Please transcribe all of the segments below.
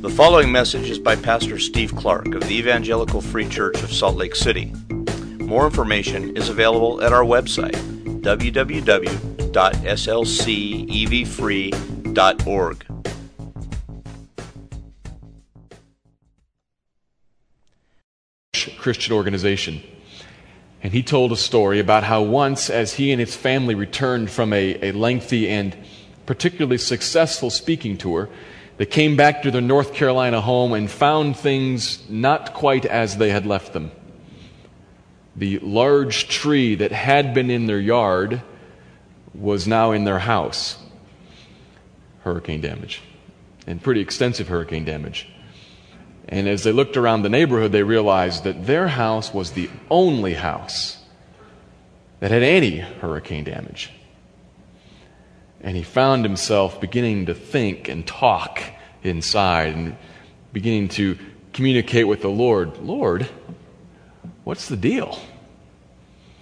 The following message is by Pastor Steve Clark of the Evangelical Free Church of Salt Lake City. More information is available at our website, www.slcevfree.org. Christian organization. And he told a story about how once, as he and his family returned from a, a lengthy and particularly successful speaking tour, they came back to their North Carolina home and found things not quite as they had left them. The large tree that had been in their yard was now in their house. Hurricane damage, and pretty extensive hurricane damage. And as they looked around the neighborhood, they realized that their house was the only house that had any hurricane damage. And he found himself beginning to think and talk inside and beginning to communicate with the Lord Lord, what's the deal?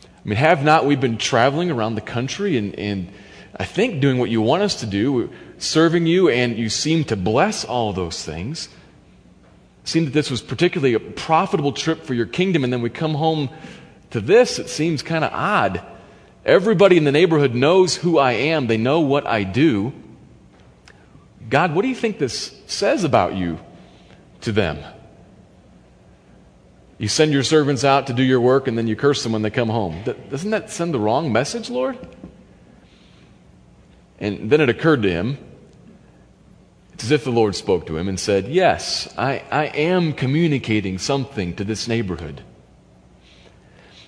I mean, have not we been traveling around the country and, and I think doing what you want us to do, serving you, and you seem to bless all those things? seemed that this was particularly a profitable trip for your kingdom, and then we come home to this. It seems kind of odd. Everybody in the neighborhood knows who I am, they know what I do. God, what do you think this says about you to them? You send your servants out to do your work and then you curse them when they come home. Doesn't that send the wrong message, Lord? And then it occurred to him it's as if the Lord spoke to him and said, Yes, I, I am communicating something to this neighborhood.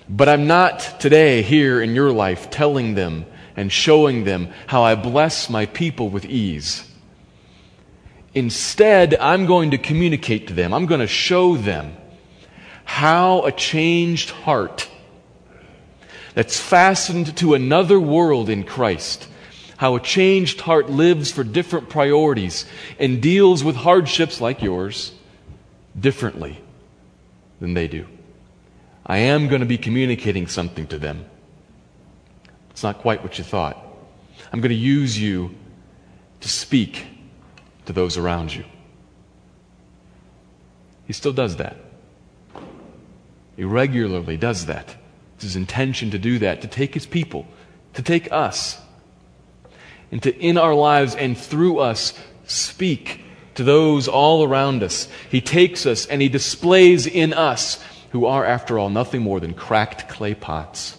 But I'm not today here in your life telling them and showing them how I bless my people with ease. Instead, I'm going to communicate to them, I'm going to show them how a changed heart that's fastened to another world in Christ how a changed heart lives for different priorities and deals with hardships like yours differently than they do. I am going to be communicating something to them. It's not quite what you thought. I'm going to use you to speak to those around you. He still does that. He regularly does that. It's his intention to do that, to take his people, to take us and to, in our lives and through us, speak to those all around us. He takes us and He displays in us, who are, after all, nothing more than cracked clay pots.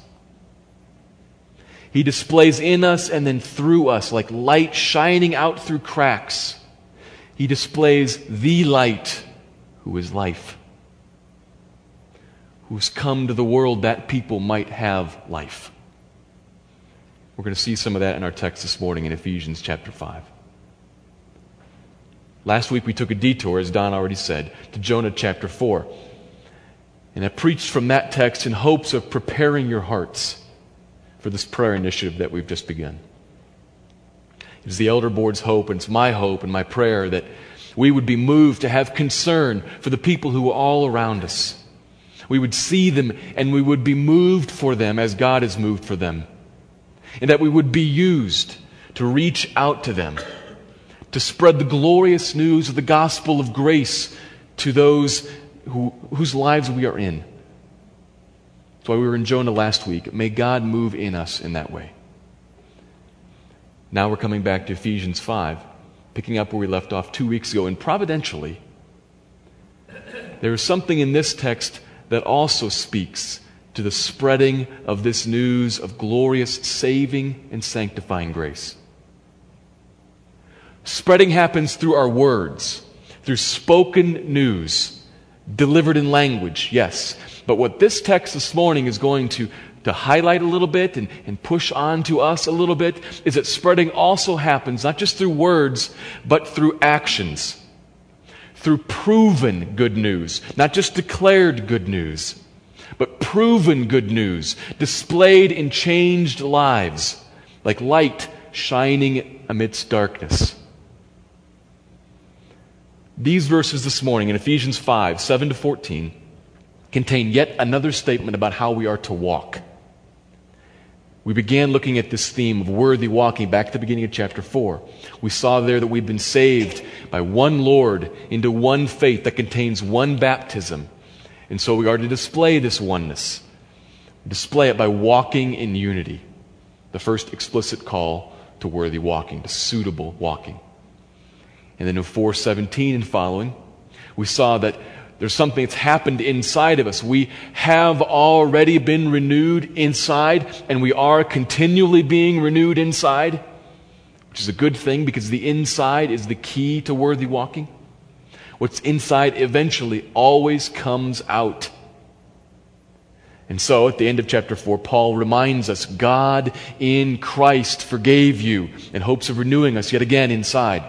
He displays in us and then through us, like light shining out through cracks. He displays the light, who is life, who's come to the world that people might have life. We're going to see some of that in our text this morning in Ephesians chapter 5. Last week we took a detour, as Don already said, to Jonah chapter 4. And I preached from that text in hopes of preparing your hearts for this prayer initiative that we've just begun. It is the elder board's hope, and it's my hope and my prayer that we would be moved to have concern for the people who are all around us. We would see them and we would be moved for them as God is moved for them and that we would be used to reach out to them, to spread the glorious news of the gospel of grace to those who, whose lives we are in. That's why we were in Jonah last week. May God move in us in that way. Now we're coming back to Ephesians 5, picking up where we left off two weeks ago. And providentially, there is something in this text that also speaks to the spreading of this news of glorious saving and sanctifying grace. Spreading happens through our words, through spoken news, delivered in language, yes. But what this text this morning is going to, to highlight a little bit and, and push on to us a little bit is that spreading also happens not just through words, but through actions. Through proven good news, not just declared good news but proven good news displayed in changed lives, like light shining amidst darkness. These verses this morning in Ephesians 5 7 to 14 contain yet another statement about how we are to walk. We began looking at this theme of worthy walking back at the beginning of chapter 4. We saw there that we've been saved by one Lord into one faith that contains one baptism. And so we are to display this oneness. Display it by walking in unity. The first explicit call to worthy walking, to suitable walking. And then in 417 and following, we saw that there's something that's happened inside of us. We have already been renewed inside, and we are continually being renewed inside, which is a good thing because the inside is the key to worthy walking. What's inside eventually always comes out. And so, at the end of chapter 4, Paul reminds us God in Christ forgave you in hopes of renewing us yet again inside.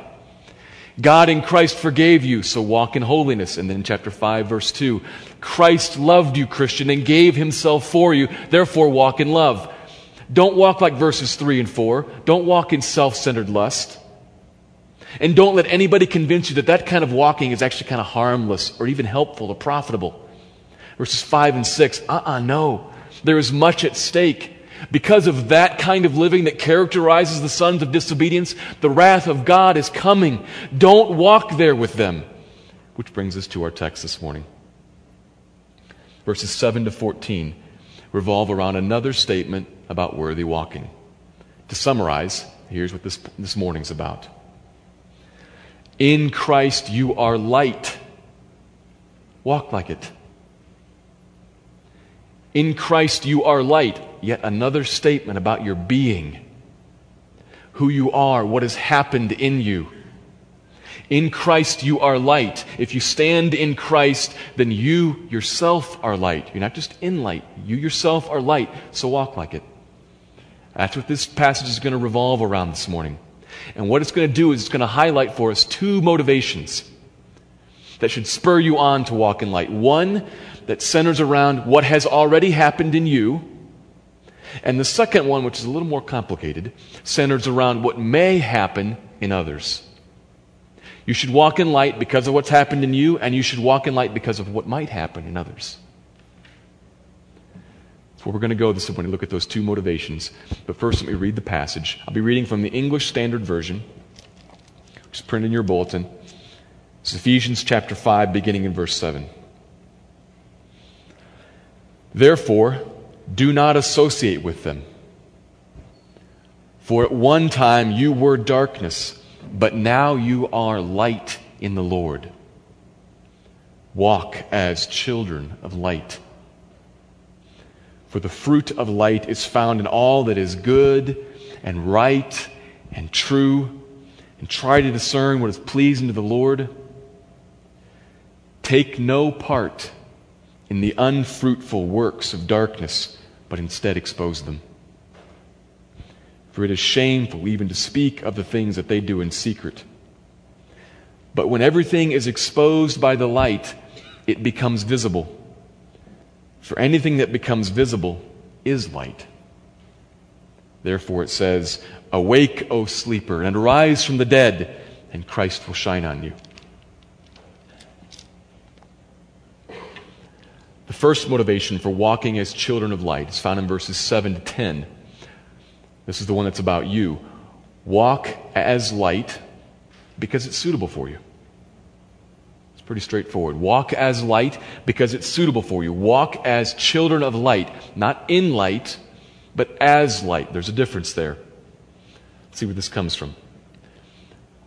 God in Christ forgave you, so walk in holiness. And then chapter 5, verse 2, Christ loved you, Christian, and gave himself for you, therefore walk in love. Don't walk like verses 3 and 4. Don't walk in self centered lust. And don't let anybody convince you that that kind of walking is actually kind of harmless or even helpful or profitable. Verses 5 and 6, uh uh-uh, uh no. There is much at stake. Because of that kind of living that characterizes the sons of disobedience, the wrath of God is coming. Don't walk there with them. Which brings us to our text this morning. Verses 7 to 14 revolve around another statement about worthy walking. To summarize, here's what this, this morning's about. In Christ you are light. Walk like it. In Christ you are light yet another statement about your being, who you are, what has happened in you. In Christ, you are light. If you stand in Christ, then you yourself are light. You're not just in light, you yourself are light, so walk like it. That's what this passage is going to revolve around this morning. And what it's going to do is it's going to highlight for us two motivations that should spur you on to walk in light. One that centers around what has already happened in you, and the second one, which is a little more complicated, centers around what may happen in others. You should walk in light because of what's happened in you, and you should walk in light because of what might happen in others. That's where we're going to go this morning, look at those two motivations. But first, let me read the passage. I'll be reading from the English Standard Version, which is printed in your bulletin. It's Ephesians chapter 5, beginning in verse 7. Therefore, do not associate with them. For at one time you were darkness, but now you are light in the Lord. Walk as children of light. For the fruit of light is found in all that is good and right and true, and try to discern what is pleasing to the Lord. Take no part in the unfruitful works of darkness, but instead expose them. For it is shameful even to speak of the things that they do in secret. But when everything is exposed by the light, it becomes visible. For anything that becomes visible is light. Therefore it says, Awake, O sleeper, and arise from the dead, and Christ will shine on you. The first motivation for walking as children of light is found in verses 7 to 10. This is the one that's about you. Walk as light because it's suitable for you. It's pretty straightforward. Walk as light because it's suitable for you. Walk as children of light, not in light, but as light. There's a difference there. Let's see where this comes from.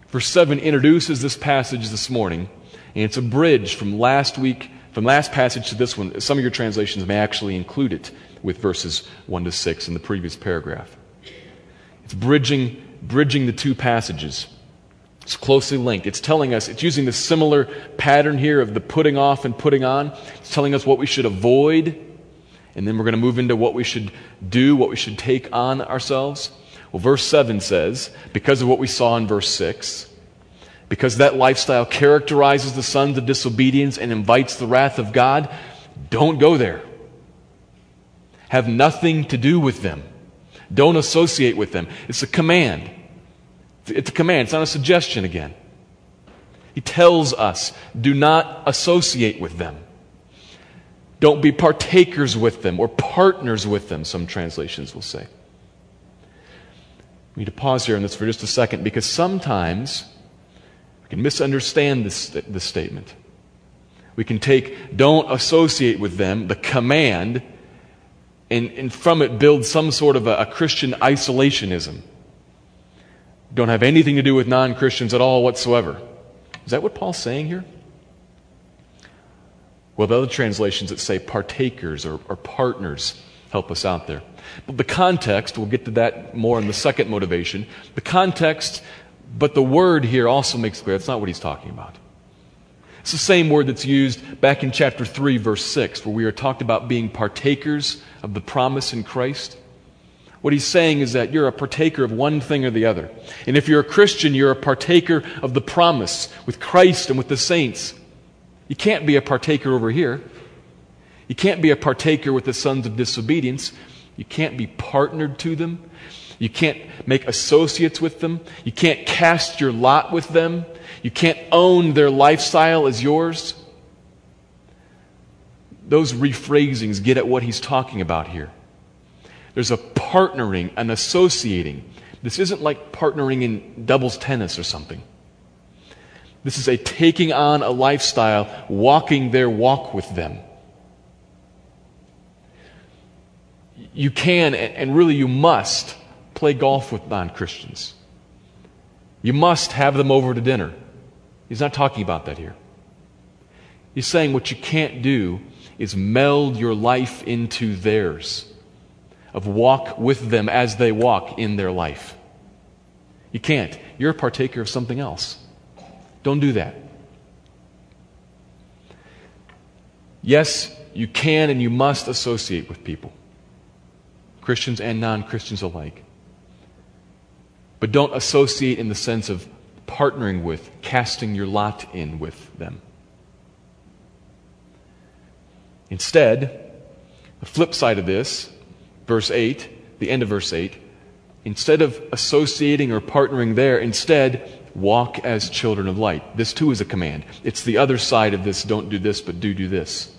Verse 7 introduces this passage this morning, and it's a bridge from last week from last passage to this one, some of your translations may actually include it with verses 1 to 6 in the previous paragraph. It's bridging, bridging the two passages. It's closely linked. It's telling us, it's using the similar pattern here of the putting off and putting on. It's telling us what we should avoid, and then we're going to move into what we should do, what we should take on ourselves. Well, verse 7 says, because of what we saw in verse 6, because that lifestyle characterizes the sons of disobedience and invites the wrath of God, don't go there. Have nothing to do with them. Don't associate with them. It's a command. It's a command, it's not a suggestion again. He tells us do not associate with them. Don't be partakers with them or partners with them, some translations will say. We need to pause here on this for just a second because sometimes we can misunderstand this, this statement. We can take, don't associate with them, the command, and, and from it build some sort of a, a Christian isolationism. Don't have anything to do with non Christians at all whatsoever. Is that what Paul's saying here? Well, the other translations that say partakers or, or partners help us out there. But the context, we'll get to that more in the second motivation. The context, but the word here also makes clear that's not what he's talking about. It's the same word that's used back in chapter 3, verse 6, where we are talked about being partakers of the promise in Christ. What he's saying is that you're a partaker of one thing or the other. And if you're a Christian, you're a partaker of the promise with Christ and with the saints. You can't be a partaker over here. You can't be a partaker with the sons of disobedience. You can't be partnered to them. You can't make associates with them. You can't cast your lot with them. You can't own their lifestyle as yours. Those rephrasings get at what he's talking about here. There's a partnering, an associating. This isn't like partnering in doubles tennis or something. This is a taking on a lifestyle, walking their walk with them. You can, and really you must, play golf with non Christians. You must have them over to dinner. He's not talking about that here. He's saying what you can't do is meld your life into theirs, of walk with them as they walk in their life. You can't. You're a partaker of something else. Don't do that. Yes, you can and you must associate with people, Christians and non Christians alike. But don't associate in the sense of partnering with, casting your lot in with them. Instead, the flip side of this, verse 8, the end of verse 8, instead of associating or partnering there, instead, walk as children of light. This too is a command. It's the other side of this don't do this, but do do this.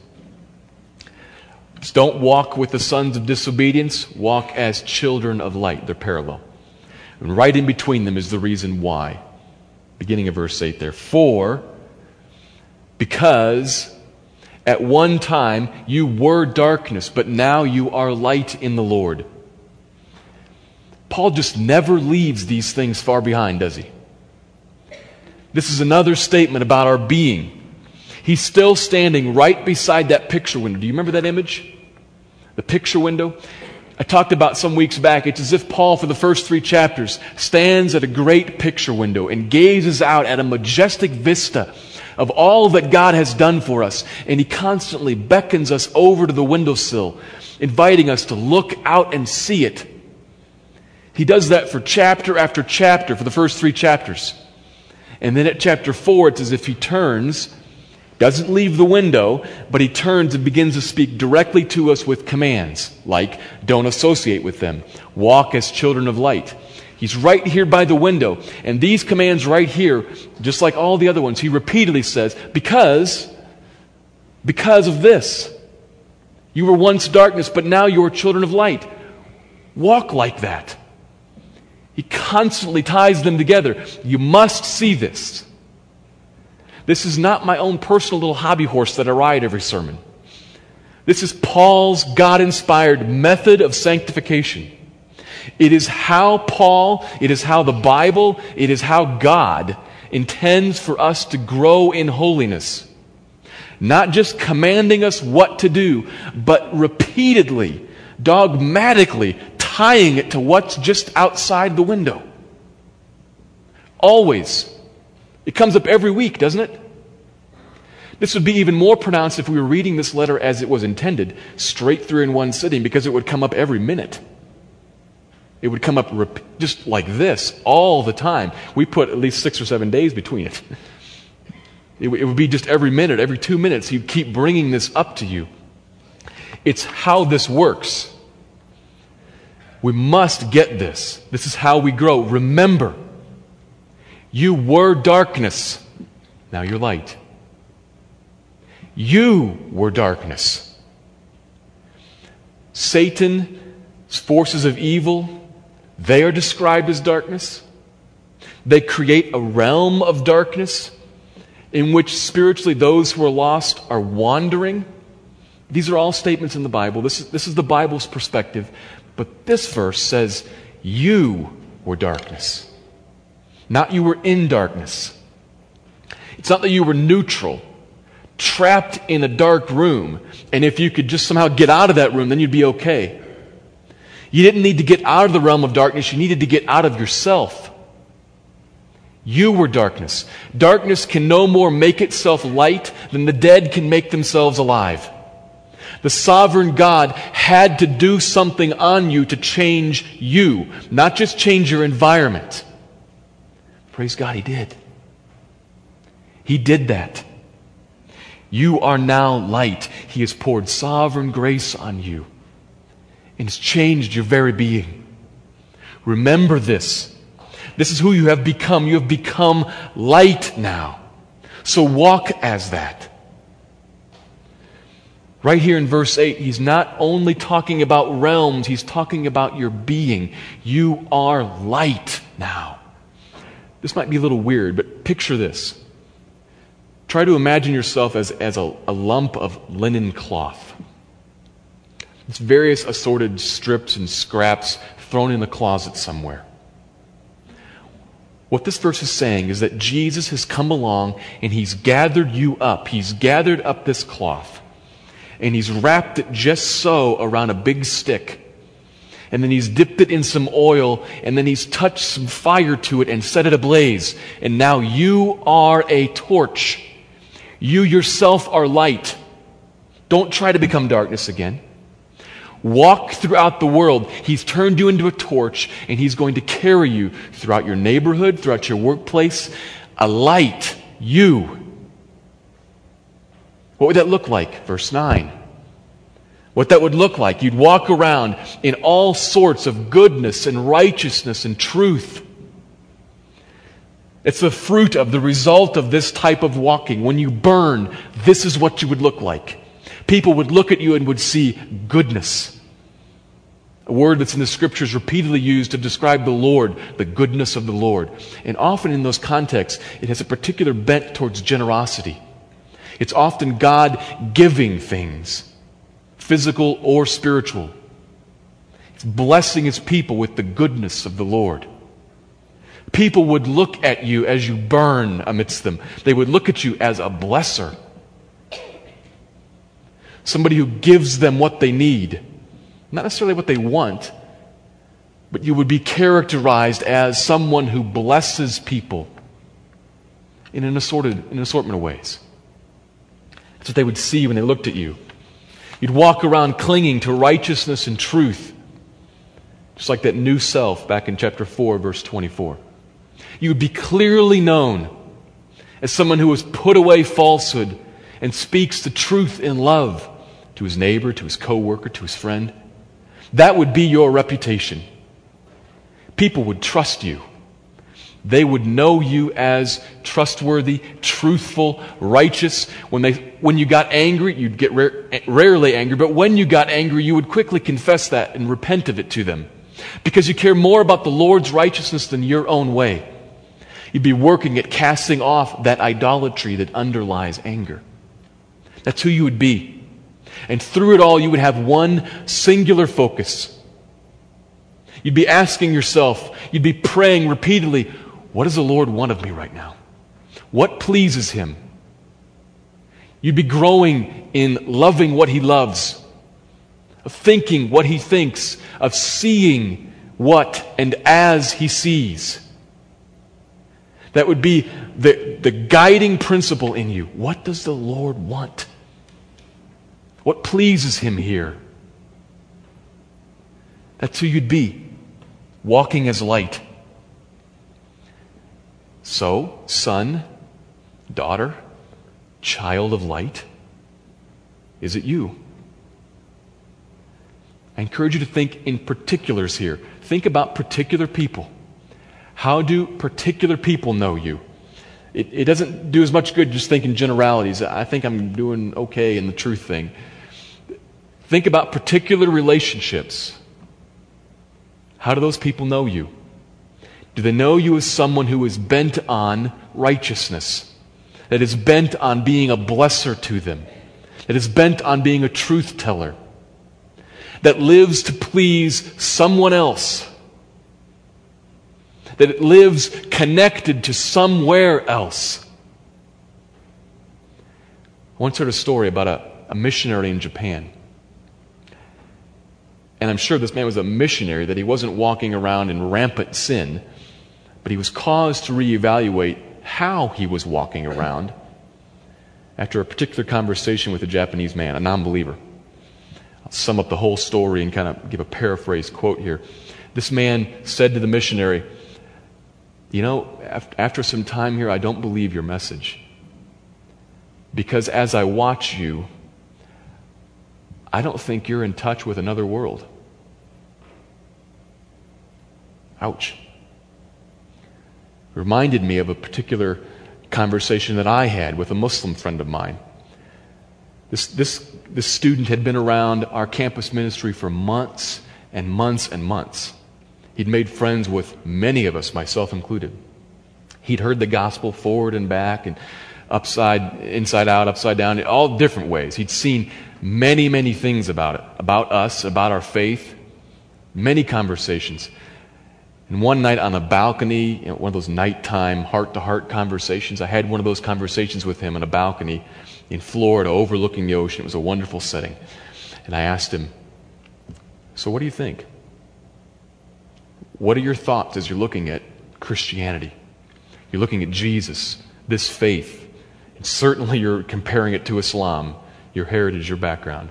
don't walk with the sons of disobedience, walk as children of light. They're parallel. And right in between them is the reason why. Beginning of verse 8 there. For, because at one time you were darkness, but now you are light in the Lord. Paul just never leaves these things far behind, does he? This is another statement about our being. He's still standing right beside that picture window. Do you remember that image? The picture window? I talked about some weeks back. It's as if Paul, for the first three chapters, stands at a great picture window and gazes out at a majestic vista of all that God has done for us. And he constantly beckons us over to the windowsill, inviting us to look out and see it. He does that for chapter after chapter, for the first three chapters. And then at chapter 4, it's as if he turns doesn't leave the window, but he turns and begins to speak directly to us with commands like, don't associate with them, walk as children of light. He's right here by the window. And these commands right here, just like all the other ones, he repeatedly says, because, because of this. You were once darkness, but now you are children of light. Walk like that. He constantly ties them together. You must see this. This is not my own personal little hobby horse that I ride every sermon. This is Paul's God inspired method of sanctification. It is how Paul, it is how the Bible, it is how God intends for us to grow in holiness. Not just commanding us what to do, but repeatedly, dogmatically tying it to what's just outside the window. Always. It comes up every week, doesn't it? This would be even more pronounced if we were reading this letter as it was intended, straight through in one sitting, because it would come up every minute. It would come up rep- just like this all the time. We put at least six or seven days between it. It, w- it would be just every minute, every two minutes. He'd keep bringing this up to you. It's how this works. We must get this. This is how we grow. Remember, you were darkness, now you're light. You were darkness. Satan's forces of evil They are described as darkness. They create a realm of darkness in which spiritually those who are lost are wandering. These are all statements in the Bible. This is, this is the Bible's perspective. But this verse says, You were darkness. Not you were in darkness. It's not that you were neutral, trapped in a dark room, and if you could just somehow get out of that room, then you'd be okay. You didn't need to get out of the realm of darkness, you needed to get out of yourself. You were darkness. Darkness can no more make itself light than the dead can make themselves alive. The sovereign God had to do something on you to change you, not just change your environment. Praise God, He did. He did that. You are now light. He has poured sovereign grace on you and has changed your very being. Remember this. This is who you have become. You have become light now. So walk as that. Right here in verse 8, he's not only talking about realms, he's talking about your being. You are light now. This might be a little weird, but picture this. Try to imagine yourself as, as a, a lump of linen cloth. It's various assorted strips and scraps thrown in a closet somewhere. What this verse is saying is that Jesus has come along and he's gathered you up. He's gathered up this cloth and he's wrapped it just so around a big stick. And then he's dipped it in some oil and then he's touched some fire to it and set it ablaze. And now you are a torch. You yourself are light. Don't try to become darkness again. Walk throughout the world. He's turned you into a torch, and He's going to carry you throughout your neighborhood, throughout your workplace. A light, you. What would that look like? Verse 9. What that would look like. You'd walk around in all sorts of goodness and righteousness and truth. It's the fruit of the result of this type of walking. When you burn, this is what you would look like people would look at you and would see goodness. A word that's in the scriptures repeatedly used to describe the Lord, the goodness of the Lord. And often in those contexts, it has a particular bent towards generosity. It's often God giving things, physical or spiritual. It's blessing its people with the goodness of the Lord. People would look at you as you burn amidst them. They would look at you as a blesser somebody who gives them what they need. Not necessarily what they want, but you would be characterized as someone who blesses people in an, assorted, in an assortment of ways. That's what they would see when they looked at you. You'd walk around clinging to righteousness and truth, just like that new self back in chapter 4, verse 24. You would be clearly known as someone who has put away falsehood and speaks the truth in love to his neighbor, to his coworker, to his friend. That would be your reputation. People would trust you. They would know you as trustworthy, truthful, righteous. When, they, when you got angry, you'd get rare, rarely angry, but when you got angry, you would quickly confess that and repent of it to them. Because you care more about the Lord's righteousness than your own way. You'd be working at casting off that idolatry that underlies anger. That's who you would be. And through it all, you would have one singular focus. You'd be asking yourself, you'd be praying repeatedly, what does the Lord want of me right now? What pleases Him? You'd be growing in loving what He loves, of thinking what He thinks, of seeing what and as He sees. That would be the, the guiding principle in you. What does the Lord want? What pleases him here? That's who you'd be, walking as light. So, son, daughter, child of light, is it you? I encourage you to think in particulars here. Think about particular people. How do particular people know you? It, it doesn't do as much good just thinking generalities. I think I'm doing okay in the truth thing. Think about particular relationships. How do those people know you? Do they know you as someone who is bent on righteousness, that is bent on being a blesser to them, that is bent on being a truth teller, that lives to please someone else, that it lives connected to somewhere else? I once heard a story about a, a missionary in Japan. And I'm sure this man was a missionary, that he wasn't walking around in rampant sin, but he was caused to reevaluate how he was walking around after a particular conversation with a Japanese man, a non believer. I'll sum up the whole story and kind of give a paraphrase quote here. This man said to the missionary, You know, after some time here, I don't believe your message. Because as I watch you, I don't think you're in touch with another world. Ouch. Reminded me of a particular conversation that I had with a Muslim friend of mine. This, this, this student had been around our campus ministry for months and months and months. He'd made friends with many of us, myself included. He'd heard the gospel forward and back and upside, inside out, upside down, in all different ways. He'd seen many, many things about it, about us, about our faith, many conversations. And one night on a balcony, you know, one of those nighttime heart to heart conversations, I had one of those conversations with him on a balcony in Florida overlooking the ocean. It was a wonderful setting. And I asked him, So, what do you think? What are your thoughts as you're looking at Christianity? You're looking at Jesus, this faith. And certainly you're comparing it to Islam, your heritage, your background.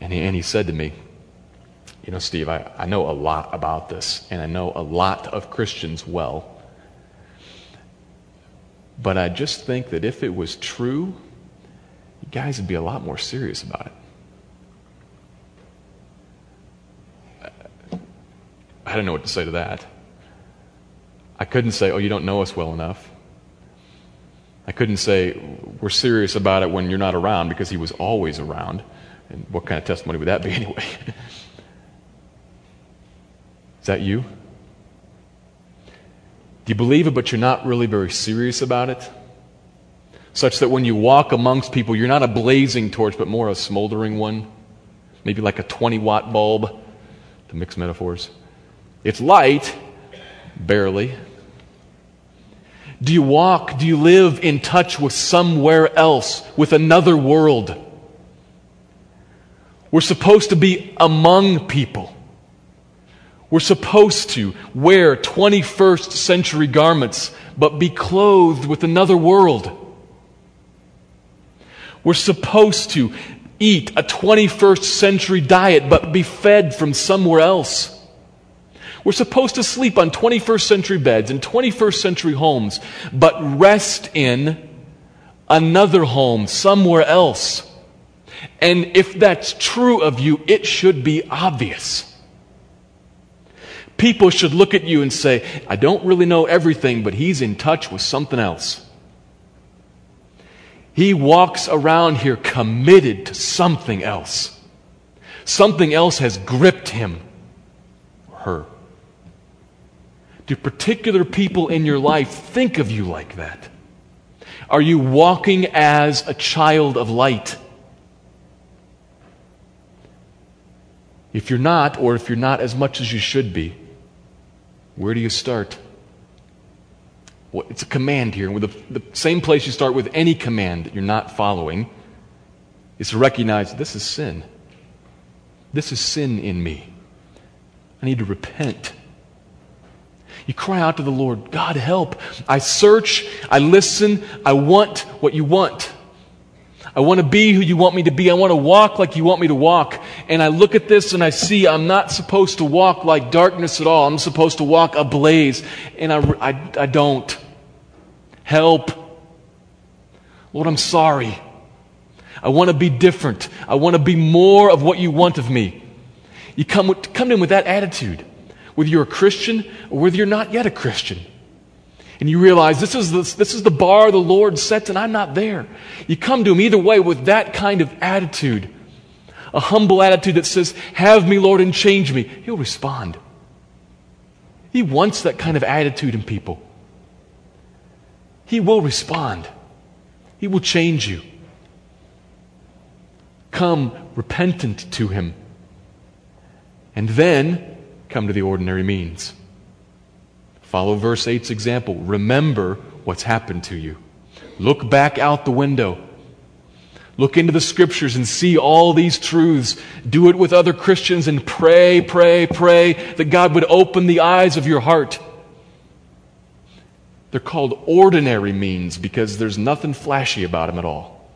And he, and he said to me, you know, Steve, I, I know a lot about this, and I know a lot of Christians well. But I just think that if it was true, you guys would be a lot more serious about it. I don't know what to say to that. I couldn't say, oh, you don't know us well enough. I couldn't say, we're serious about it when you're not around because he was always around. And what kind of testimony would that be anyway? That you? Do you believe it, but you're not really very serious about it? Such that when you walk amongst people, you're not a blazing torch, but more a smoldering one? Maybe like a 20 watt bulb, to mix metaphors. It's light, barely. Do you walk, do you live in touch with somewhere else, with another world? We're supposed to be among people. We're supposed to wear 21st century garments, but be clothed with another world. We're supposed to eat a 21st century diet, but be fed from somewhere else. We're supposed to sleep on 21st century beds in 21st century homes, but rest in another home somewhere else. And if that's true of you, it should be obvious. People should look at you and say, I don't really know everything, but he's in touch with something else. He walks around here committed to something else. Something else has gripped him or her. Do particular people in your life think of you like that? Are you walking as a child of light? If you're not, or if you're not as much as you should be, where do you start? Well, it's a command here. With the, the same place you start with any command that you're not following is to recognize this is sin. This is sin in me. I need to repent. You cry out to the Lord, God, help. I search, I listen, I want what you want. I want to be who you want me to be. I want to walk like you want me to walk. And I look at this and I see I'm not supposed to walk like darkness at all. I'm supposed to walk ablaze. And I, I, I don't. Help. Lord, I'm sorry. I want to be different. I want to be more of what you want of me. You come, come in with that attitude, whether you're a Christian or whether you're not yet a Christian and you realize this is, the, this is the bar the Lord sets and I'm not there. You come to Him either way with that kind of attitude, a humble attitude that says, Have me, Lord, and change me. He'll respond. He wants that kind of attitude in people. He will respond, He will change you. Come repentant to Him, and then come to the ordinary means. Follow verse 8's example. Remember what's happened to you. Look back out the window. Look into the scriptures and see all these truths. Do it with other Christians and pray, pray, pray that God would open the eyes of your heart. They're called ordinary means because there's nothing flashy about them at all.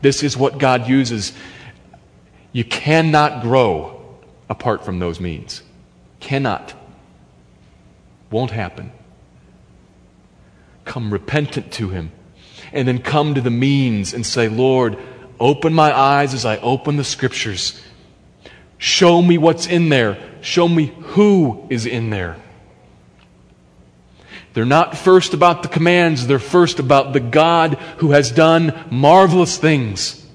This is what God uses. You cannot grow apart from those means. Cannot. Won't happen. Come repentant to Him and then come to the means and say, Lord, open my eyes as I open the scriptures. Show me what's in there. Show me who is in there. They're not first about the commands, they're first about the God who has done marvelous things.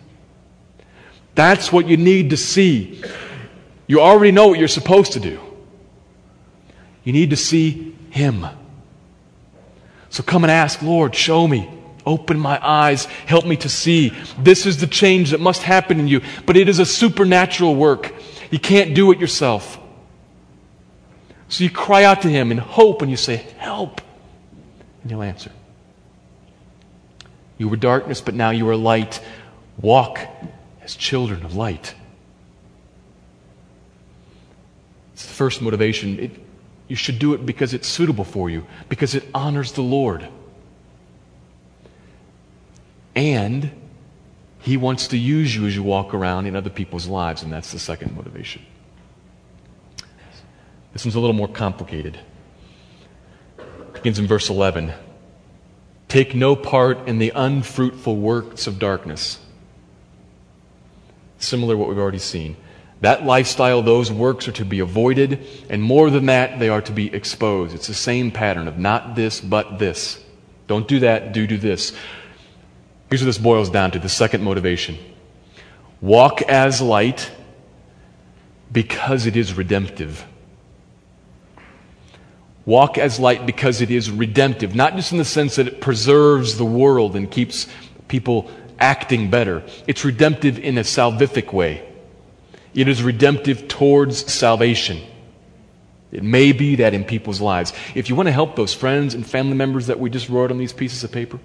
That's what you need to see. You already know what you're supposed to do. You need to see Him. So come and ask, Lord, show me. Open my eyes. Help me to see. This is the change that must happen in you. But it is a supernatural work. You can't do it yourself. So you cry out to Him in hope and you say, Help. And He'll answer. You were darkness, but now you are light. Walk as children of light. It's the first motivation. It, you should do it because it's suitable for you, because it honors the Lord. And He wants to use you as you walk around in other people's lives, and that's the second motivation. This one's a little more complicated. It begins in verse 11. Take no part in the unfruitful works of darkness. Similar to what we've already seen. That lifestyle, those works are to be avoided, and more than that, they are to be exposed. It's the same pattern of not this, but this. Don't do that, do do this. Here's what this boils down to the second motivation walk as light because it is redemptive. Walk as light because it is redemptive, not just in the sense that it preserves the world and keeps people acting better. It's redemptive in a salvific way. It is redemptive towards salvation. It may be that in people's lives. If you want to help those friends and family members that we just wrote on these pieces of paper,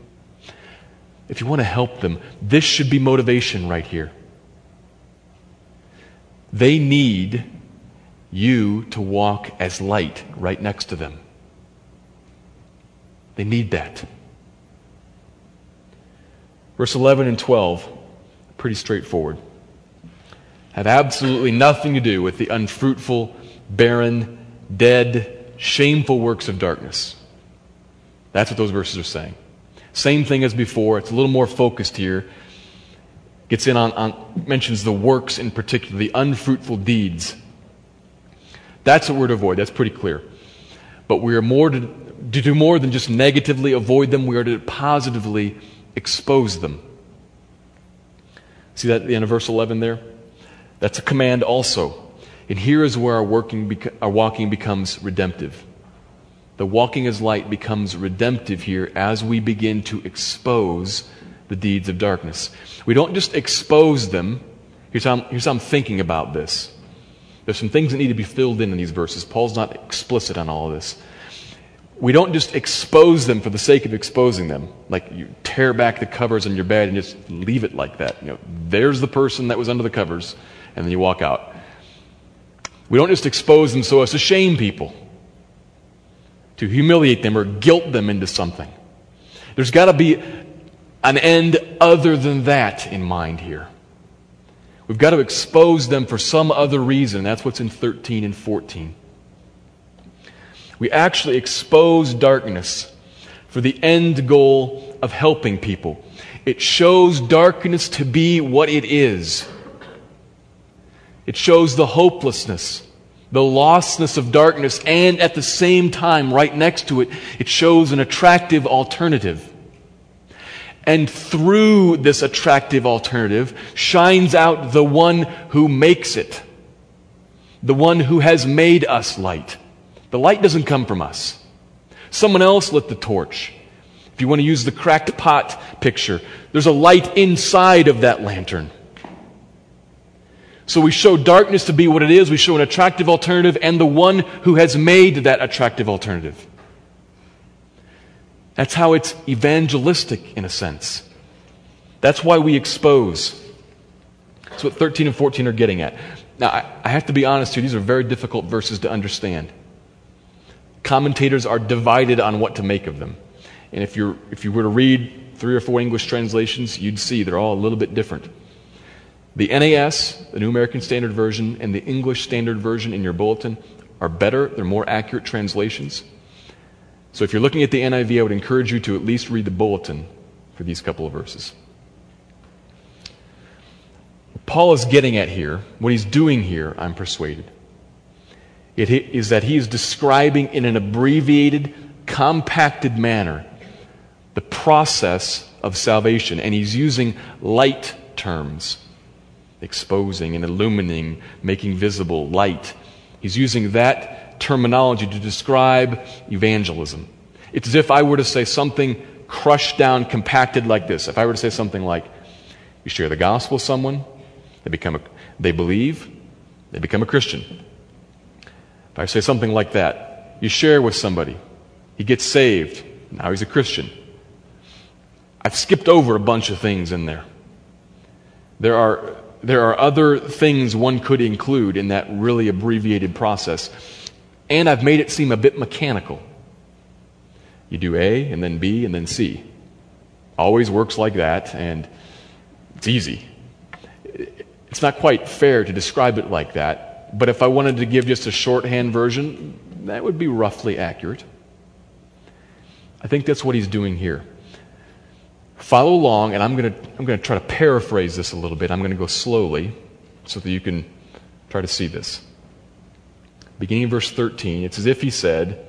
if you want to help them, this should be motivation right here. They need you to walk as light right next to them. They need that. Verse 11 and 12, pretty straightforward, have absolutely nothing to do with the unfruitful, barren, dead, shameful works of darkness. That's what those verses are saying. Same thing as before. It's a little more focused here. Gets in on, on mentions the works in particular, the unfruitful deeds. That's what we're to avoid. That's pretty clear. But we are more to, to do more than just negatively avoid them. We are to positively expose them. See that at the end of verse 11 there? That's a command also. And here is where our, working, our walking becomes redemptive. The walking as light becomes redemptive here as we begin to expose the deeds of darkness. We don't just expose them. Here's how, I'm, here's how I'm thinking about this. There's some things that need to be filled in in these verses. Paul's not explicit on all of this. We don't just expose them for the sake of exposing them. Like you tear back the covers on your bed and just leave it like that. You know, there's the person that was under the covers, and then you walk out. We don't just expose them so as to shame people to humiliate them or guilt them into something. There's got to be an end other than that in mind here. We've got to expose them for some other reason. That's what's in 13 and 14. We actually expose darkness for the end goal of helping people. It shows darkness to be what it is. It shows the hopelessness the lostness of darkness, and at the same time, right next to it, it shows an attractive alternative. And through this attractive alternative shines out the one who makes it, the one who has made us light. The light doesn't come from us. Someone else lit the torch. If you want to use the cracked pot picture, there's a light inside of that lantern. So we show darkness to be what it is. We show an attractive alternative and the one who has made that attractive alternative. That's how it's evangelistic in a sense. That's why we expose. That's what 13 and 14 are getting at. Now, I, have to be honest here, these are very difficult verses to understand. Commentators are divided on what to make of them. And if, you're, if you were to read three or four English translations, you'd see they're all a little bit different. The NAS, the New American Standard Version, and the English Standard Version in your bulletin are better, they're more accurate translations. So if you're looking at the NIV, I would encourage you to at least read the bulletin for these couple of verses. Paul is getting at here, what he's doing here, I'm persuaded, it is that he is describing in an abbreviated, compacted manner the process of salvation, and he's using light terms exposing and illuminating, making visible, light. He's using that terminology to describe evangelism. It's as if I were to say something crushed down, compacted like this. If I were to say something like, you share the gospel with someone, they become a, they believe, they become a Christian. If I say something like that, you share with somebody, he gets saved, now he's a Christian. I've skipped over a bunch of things in there. There are there are other things one could include in that really abbreviated process. And I've made it seem a bit mechanical. You do A, and then B, and then C. Always works like that, and it's easy. It's not quite fair to describe it like that, but if I wanted to give just a shorthand version, that would be roughly accurate. I think that's what he's doing here. Follow along, and I'm going to I'm going to try to paraphrase this a little bit. I'm going to go slowly so that you can try to see this. Beginning in verse 13, it's as if he said,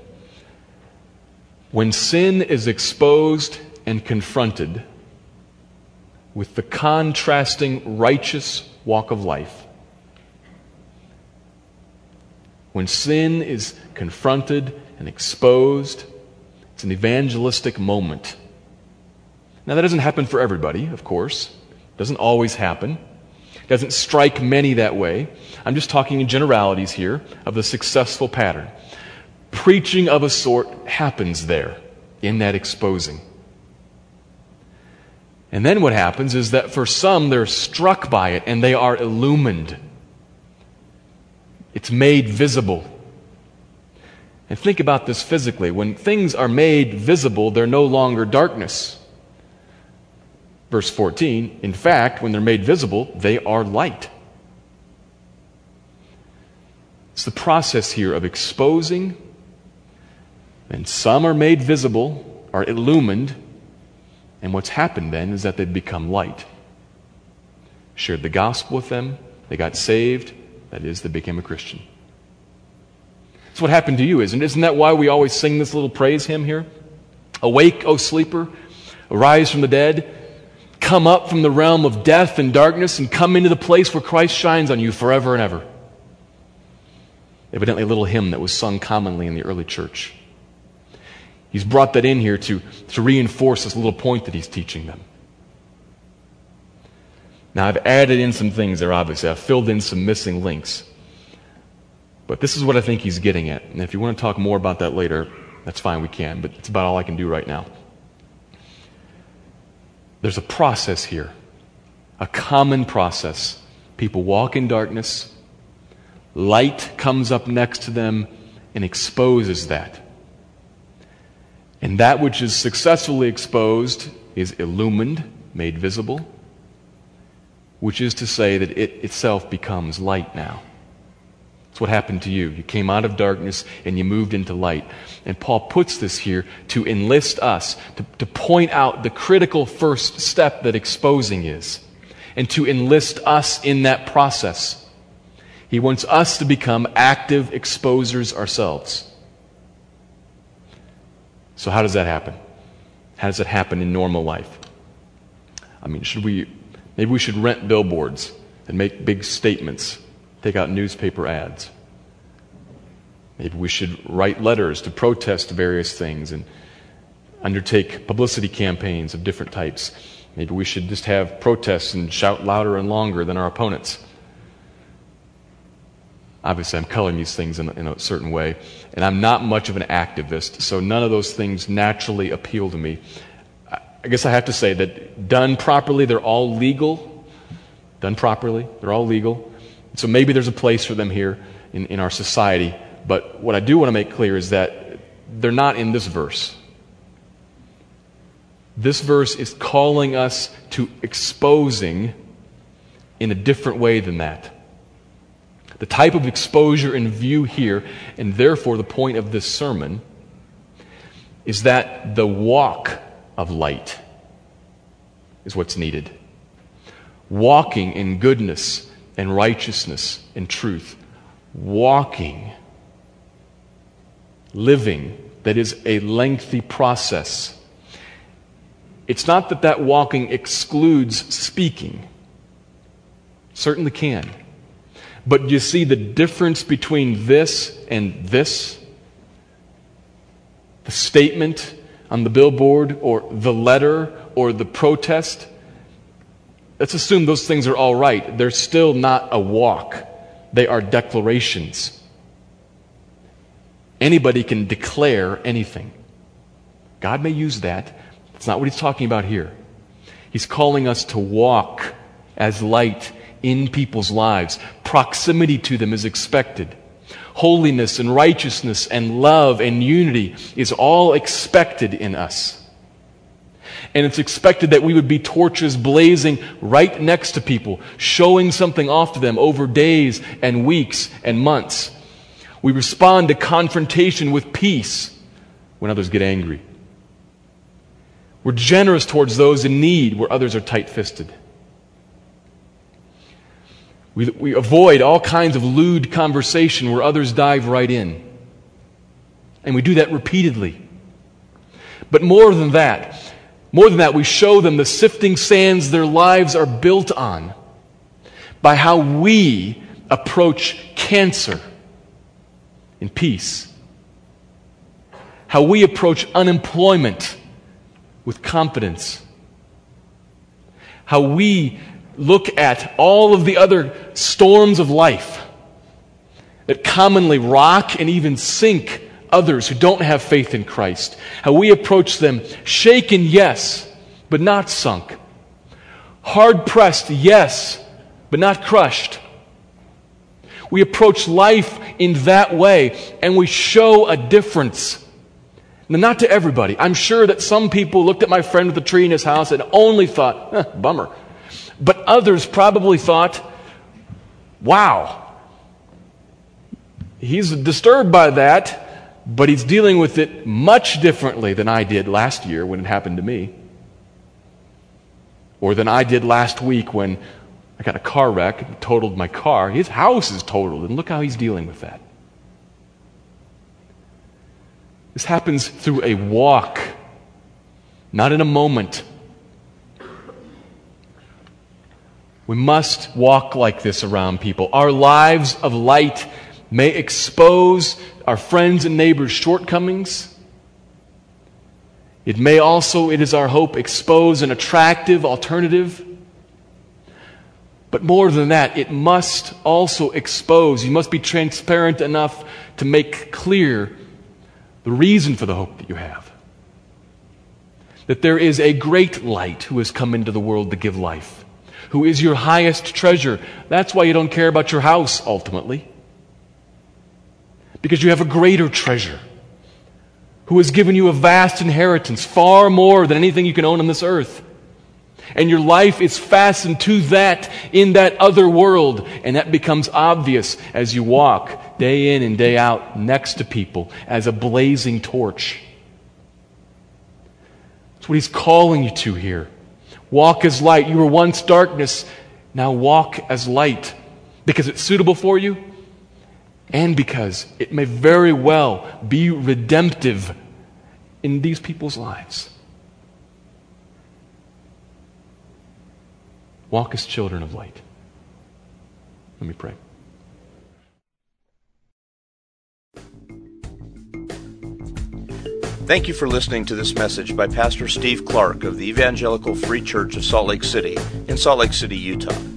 When sin is exposed and confronted with the contrasting righteous walk of life, when sin is confronted and exposed, it's an evangelistic moment now, that doesn't happen for everybody, of course. Doesn't always happen. Doesn't strike many that way. I'm just talking in generalities here of the successful pattern. Preaching of a sort happens there in that exposing. And then what happens is that for some, they're struck by it and they are illumined. It's made visible. And think about this physically. When things are made visible, they're no longer darkness. Verse 14, in fact, when they're made visible, they are light. It's the process here of exposing, and some are made visible, are illumined, and what's happened then is that they've become light. Shared the gospel with them, they got saved, that is, they became a Christian. That's what happened to you, isn't it? Isn't that why we always sing this little praise hymn here? Awake, O sleeper, arise from the dead come up from the realm of death and darkness and come into the place where Christ shines on you forever and ever. Evidently, a little hymn that was sung commonly in the early church. He's brought that in here to, to reinforce this little point that he's teaching them. Now, I've added in some things there, obviously. I've filled in some missing links. But this is what I think he's getting at. And if you want to talk more about that later, that's fine, we can. But it's about all I can do right now. There's a process here, a common process. People walk in darkness, light comes up next to them and exposes that. And that which is successfully exposed is illumined, made visible, which is to say that it itself becomes light now. What happened to you. You came out of darkness and you moved into light. And Paul puts this here to enlist us, to, to point out the critical first step that exposing is, and to enlist us in that process. He wants us to become active exposers ourselves. So, how does that happen? How does it happen in normal life? I mean, should we, maybe we should rent billboards and make big statements take out newspaper ads. Maybe we should write letters to protest various things and undertake publicity campaigns of different types. Maybe we should just have protests and shout louder and longer than our opponents. Obviously, I'm coloring these things in, in, a certain way, and I'm not much of an activist, so none of those things naturally appeal to me. I guess I have to say that done properly, they're all legal. Done properly, they're all legal. So maybe there's a place for them here in, in our society. But what I do want to make clear is that they're not in this verse. This verse is calling us to exposing in a different way than that. The type of exposure in view here, and therefore the point of this sermon, is that the walk of light is what's needed. Walking in goodness and righteousness and truth. Walking, living, that is a lengthy process. It's not that that walking excludes speaking. Certainly can. But you see the difference between this and this? The statement on the billboard or the letter or the protest? Let's assume those things are all right. They're still not a walk, they are declarations. Anybody can declare anything. God may use that. It's not what he's talking about here. He's calling us to walk as light in people's lives. Proximity to them is expected. Holiness and righteousness and love and unity is all expected in us. And it's expected that we would be torches blazing right next to people, showing something off to them over days and weeks and months. We respond to confrontation with peace when others get angry. We're generous towards those in need where others are tight fisted. We, we avoid all kinds of lewd conversation where others dive right in. And we do that repeatedly. But more than that, more than that, we show them the sifting sands their lives are built on by how we approach cancer in peace, how we approach unemployment with confidence, how we look at all of the other storms of life that commonly rock and even sink others who don't have faith in Christ. How we approach them shaken, yes, but not sunk. Hard pressed, yes, but not crushed. We approach life in that way and we show a difference. Now, not to everybody. I'm sure that some people looked at my friend with the tree in his house and only thought, eh, bummer. But others probably thought, wow, he's disturbed by that but he's dealing with it much differently than I did last year when it happened to me, or than I did last week when I got a car wreck and totaled my car. His house is totaled, and look how he's dealing with that. This happens through a walk, not in a moment. We must walk like this around people. Our lives of light may expose our friends and neighbors' shortcomings. It may also, it is our hope, expose an attractive alternative. But more than that, it must also expose, you must be transparent enough to make clear the reason for the hope that you have. That there is a great light who has come into the world to give life, who is your highest treasure. That's why you don't care about your house ultimately because you have a greater treasure who has given you a vast inheritance, far more than anything you can own on this earth. And your life is fastened to that in that other world. And that becomes obvious as you walk day in and day out next to people as a blazing torch. That's what he's calling you to here. Walk as light. You were once darkness. Now walk as light. Because it's suitable for you? And because it may very well be redemptive in these people's lives. Walk as children of light. Let me pray. Thank you for listening to this message by Pastor Steve Clark of the Evangelical Free Church of Salt Lake City in Salt Lake City, Utah.